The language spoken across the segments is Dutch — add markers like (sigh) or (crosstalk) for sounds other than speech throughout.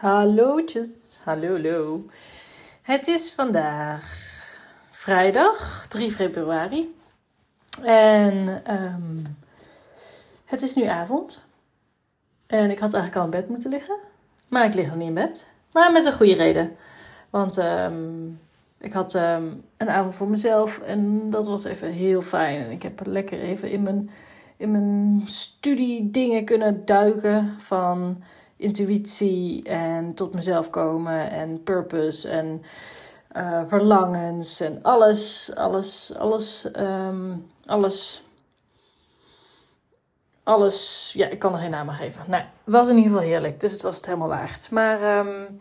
Hallootjes, hallo, hallo. Het is vandaag vrijdag 3 februari. En um, het is nu avond. En ik had eigenlijk al in bed moeten liggen. Maar ik lig nog niet in bed. Maar met een goede reden. Want um, ik had um, een avond voor mezelf en dat was even heel fijn. En ik heb lekker even in mijn, in mijn studie dingen kunnen duiken van intuïtie en tot mezelf komen en purpose en uh, verlangens en alles, alles, alles, um, alles, alles. Ja, ik kan er geen naam geven. Nou, was in ieder geval heerlijk, dus het was het helemaal waard. Maar um,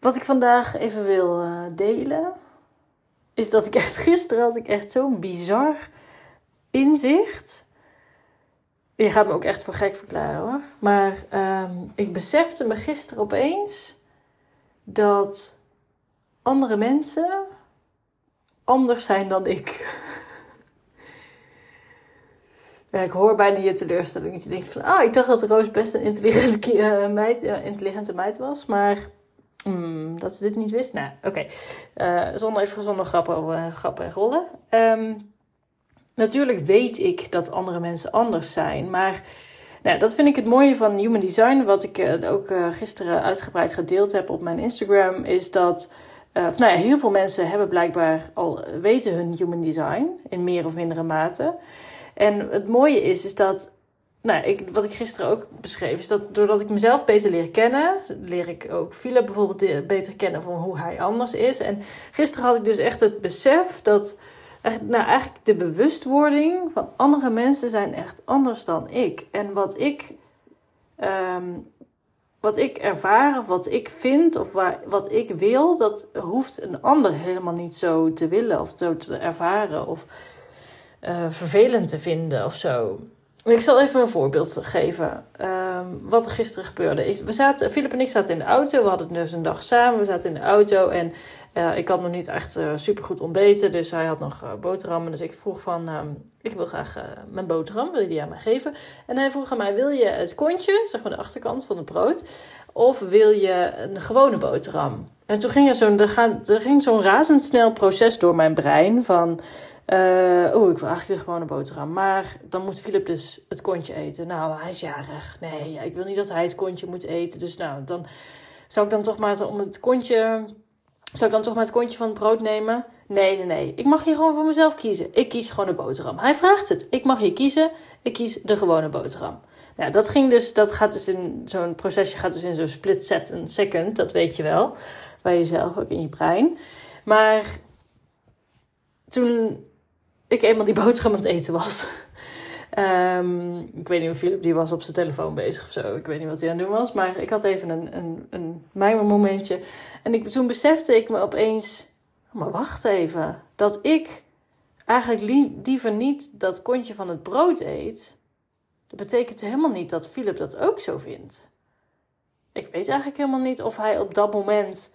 wat ik vandaag even wil uh, delen, is dat ik echt gisteren had ik echt zo'n bizar inzicht je gaat me ook echt voor gek verklaren hoor. Maar um, ik besefte me gisteren opeens dat andere mensen anders zijn dan ik. (laughs) ja, ik hoor bijna je teleurstelling. Dat je denkt van, ah, ik dacht dat Roos best een intelligente, uh, meid, uh, intelligente meid was. Maar mm, dat ze dit niet wist. Nou, oké. Uh, zonder even zonder grappen, grappen en rollen. Um, Natuurlijk weet ik dat andere mensen anders zijn, maar nou, dat vind ik het mooie van Human Design. Wat ik uh, ook uh, gisteren uitgebreid gedeeld heb op mijn Instagram, is dat uh, nou ja, heel veel mensen hebben blijkbaar al weten hun Human Design in meer of mindere mate. En het mooie is, is dat nou, ik, wat ik gisteren ook beschreef, is dat doordat ik mezelf beter leer kennen, leer ik ook Philip bijvoorbeeld beter kennen van hoe hij anders is. En gisteren had ik dus echt het besef dat nou, eigenlijk de bewustwording van andere mensen zijn echt anders dan ik. En wat ik, um, wat ik ervaar of wat ik vind of waar, wat ik wil, dat hoeft een ander helemaal niet zo te willen of zo te ervaren of uh, vervelend te vinden of zo. Ik zal even een voorbeeld geven. Um, wat er gisteren gebeurde. We zaten, Philip en ik zaten in de auto. We hadden dus een dag samen. We zaten in de auto. En uh, ik had nog niet echt uh, super goed ontbeten. Dus hij had nog uh, boterhammen. Dus ik vroeg van, um, ik wil graag mijn boterham. Wil je die aan mij geven? En hij vroeg aan mij, wil je het kontje, zeg maar de achterkant van het brood? Of wil je een gewone boterham? En toen ging er zo'n, er, ging zo'n razendsnel proces door mijn brein van... Uh, oh, ik wil eigenlijk gewoon een boterham. Maar dan moet Philip dus het kontje eten. Nou, hij is jarig. Nee, ik wil niet dat hij het kontje moet eten. Dus nou, dan zou ik dan toch maar om het kontje. Zou ik dan toch maar het kontje van het brood nemen? Nee, nee, nee. Ik mag hier gewoon voor mezelf kiezen. Ik kies gewoon een boterham. Hij vraagt het. Ik mag hier kiezen. Ik kies de gewone boterham. Nou, dat ging dus, dat gaat dus in zo'n procesje gaat dus in zo'n split set een second. Dat weet je wel. Bij jezelf, ook in je brein. Maar toen ik eenmaal die boterham aan het eten was. Um, (laughs) ik weet niet of Philip die was op zijn telefoon bezig of zo. Ik weet niet wat hij aan het doen was. Maar ik had even een, een, een momentje. En ik, toen besefte ik me opeens... Maar wacht even. Dat ik eigenlijk liever niet dat kontje van het brood eet... Dat betekent helemaal niet dat Philip dat ook zo vindt. Ik weet eigenlijk helemaal niet of hij op dat moment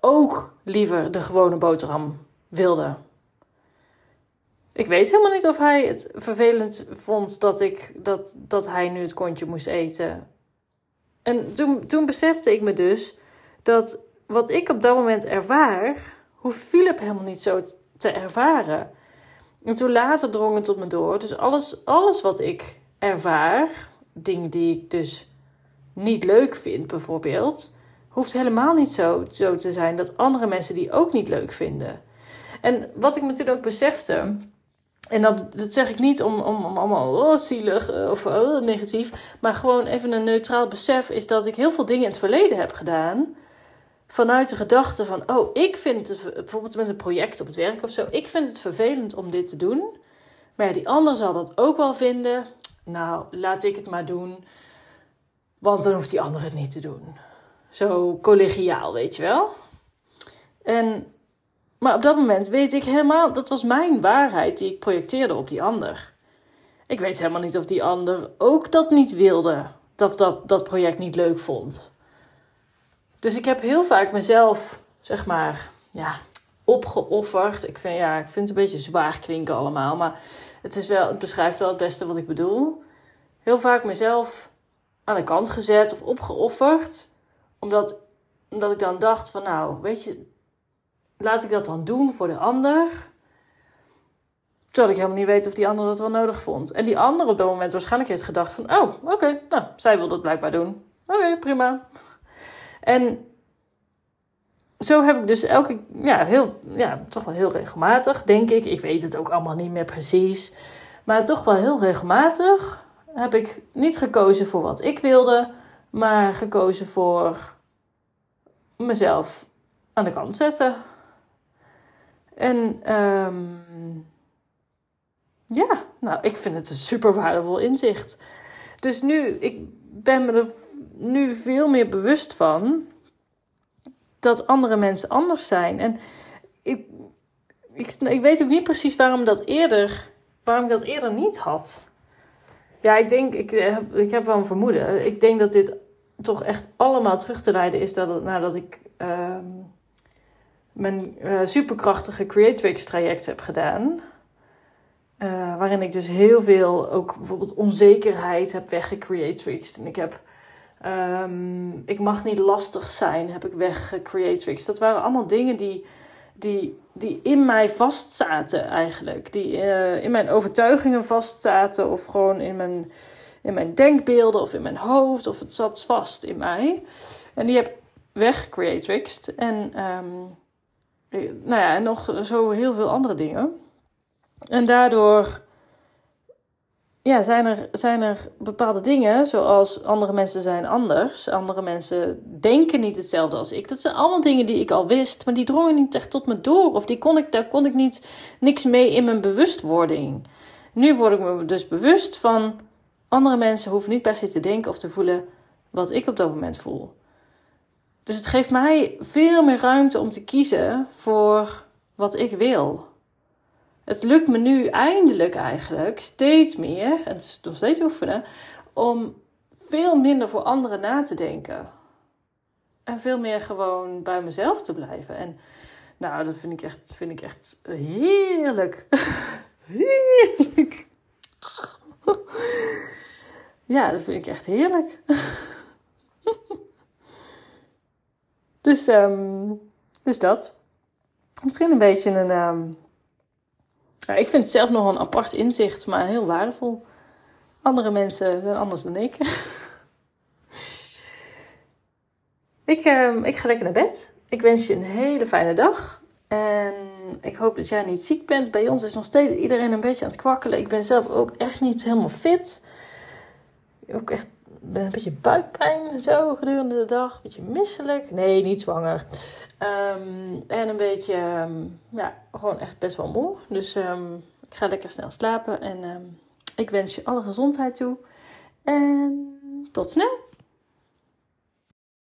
ook liever de gewone boterham wilde. Ik weet helemaal niet of hij het vervelend vond dat, ik, dat, dat hij nu het kontje moest eten. En toen, toen besefte ik me dus dat wat ik op dat moment ervaar, hoeft Philip helemaal niet zo te ervaren. En toen later drong het tot me door. Dus alles, alles wat ik ervaar, dingen die ik dus niet leuk vind bijvoorbeeld, hoeft helemaal niet zo, zo te zijn dat andere mensen die ook niet leuk vinden. En wat ik toen ook besefte, en dat, dat zeg ik niet om, om, om allemaal oh, zielig eh, of oh, negatief. Maar gewoon even een neutraal besef is dat ik heel veel dingen in het verleden heb gedaan. Vanuit de gedachte van, oh, ik vind het, bijvoorbeeld met een project op het werk of zo. Ik vind het vervelend om dit te doen. Maar die ander zal dat ook wel vinden. Nou, laat ik het maar doen. Want dan hoeft die ander het niet te doen. Zo collegiaal, weet je wel. En maar op dat moment weet ik helemaal, dat was mijn waarheid die ik projecteerde op die ander. Ik weet helemaal niet of die ander ook dat niet wilde, dat dat, dat project niet leuk vond. Dus ik heb heel vaak mezelf, zeg maar, ja, opgeofferd. Ik vind, ja, ik vind het een beetje zwaar klinken allemaal, maar het, is wel, het beschrijft wel het beste wat ik bedoel. Heel vaak mezelf aan de kant gezet of opgeofferd omdat, omdat ik dan dacht van nou, weet je, laat ik dat dan doen voor de ander. Terwijl ik helemaal niet weet of die ander dat wel nodig vond. En die ander op dat moment waarschijnlijk heeft gedacht van... Oh, oké, nou, zij wil dat blijkbaar doen. Oké, prima. En zo heb ik dus elke... Ja, heel, ja, toch wel heel regelmatig, denk ik. Ik weet het ook allemaal niet meer precies. Maar toch wel heel regelmatig heb ik niet gekozen voor wat ik wilde... maar gekozen voor mezelf aan de kant zetten. En... Um, ja, nou, ik vind het een super waardevol inzicht. Dus nu, ik ben me er nu veel meer bewust van dat andere mensen anders zijn. En ik, ik, weet ook niet precies waarom dat eerder, waarom ik dat eerder niet had. Ja, ik denk, ik heb, ik heb wel een vermoeden. Ik denk dat dit toch echt allemaal terug te leiden is dat nadat ik uh, mijn uh, superkrachtige Creatrix traject heb gedaan. Uh, waarin ik dus heel veel ook bijvoorbeeld onzekerheid heb weggecreatrixed. En ik heb. Um, ik mag niet lastig zijn, heb ik weggecreatrixed. Dat waren allemaal dingen die, die, die in mij vastzaten eigenlijk. Die uh, in mijn overtuigingen vastzaten. Of gewoon in mijn, in mijn denkbeelden of in mijn hoofd. Of het zat vast in mij. En die heb weggecreatrixed. En um, nou ja, en nog zo heel veel andere dingen. En daardoor ja, zijn, er, zijn er bepaalde dingen, zoals andere mensen zijn anders. Andere mensen denken niet hetzelfde als ik. Dat zijn allemaal dingen die ik al wist, maar die drongen niet echt tot me door. Of die kon ik, daar kon ik niet, niks mee in mijn bewustwording. Nu word ik me dus bewust van andere mensen hoeven niet per se te denken of te voelen wat ik op dat moment voel. Dus het geeft mij veel meer ruimte om te kiezen voor wat ik wil het lukt me nu eindelijk eigenlijk steeds meer, en het is nog steeds oefenen, om veel minder voor anderen na te denken. En veel meer gewoon bij mezelf te blijven. En nou, dat vind ik echt, vind ik echt heerlijk. (laughs) heerlijk. Ja, dat vind ik echt heerlijk. (laughs) dus, um, dus dat. Misschien een beetje een, um, ja, ik vind het zelf nog een apart inzicht, maar heel waardevol. Andere mensen zijn anders dan ik. (laughs) ik, uh, ik ga lekker naar bed. Ik wens je een hele fijne dag. En ik hoop dat jij niet ziek bent. Bij ons is nog steeds iedereen een beetje aan het kwakkelen. Ik ben zelf ook echt niet helemaal fit. Ook echt een beetje buikpijn zo gedurende de dag. Een beetje misselijk. Nee, niet zwanger. Um, en een beetje, um, ja, gewoon echt best wel moe. Dus um, ik ga lekker snel slapen. En ik wens je alle gezondheid toe. En tot snel!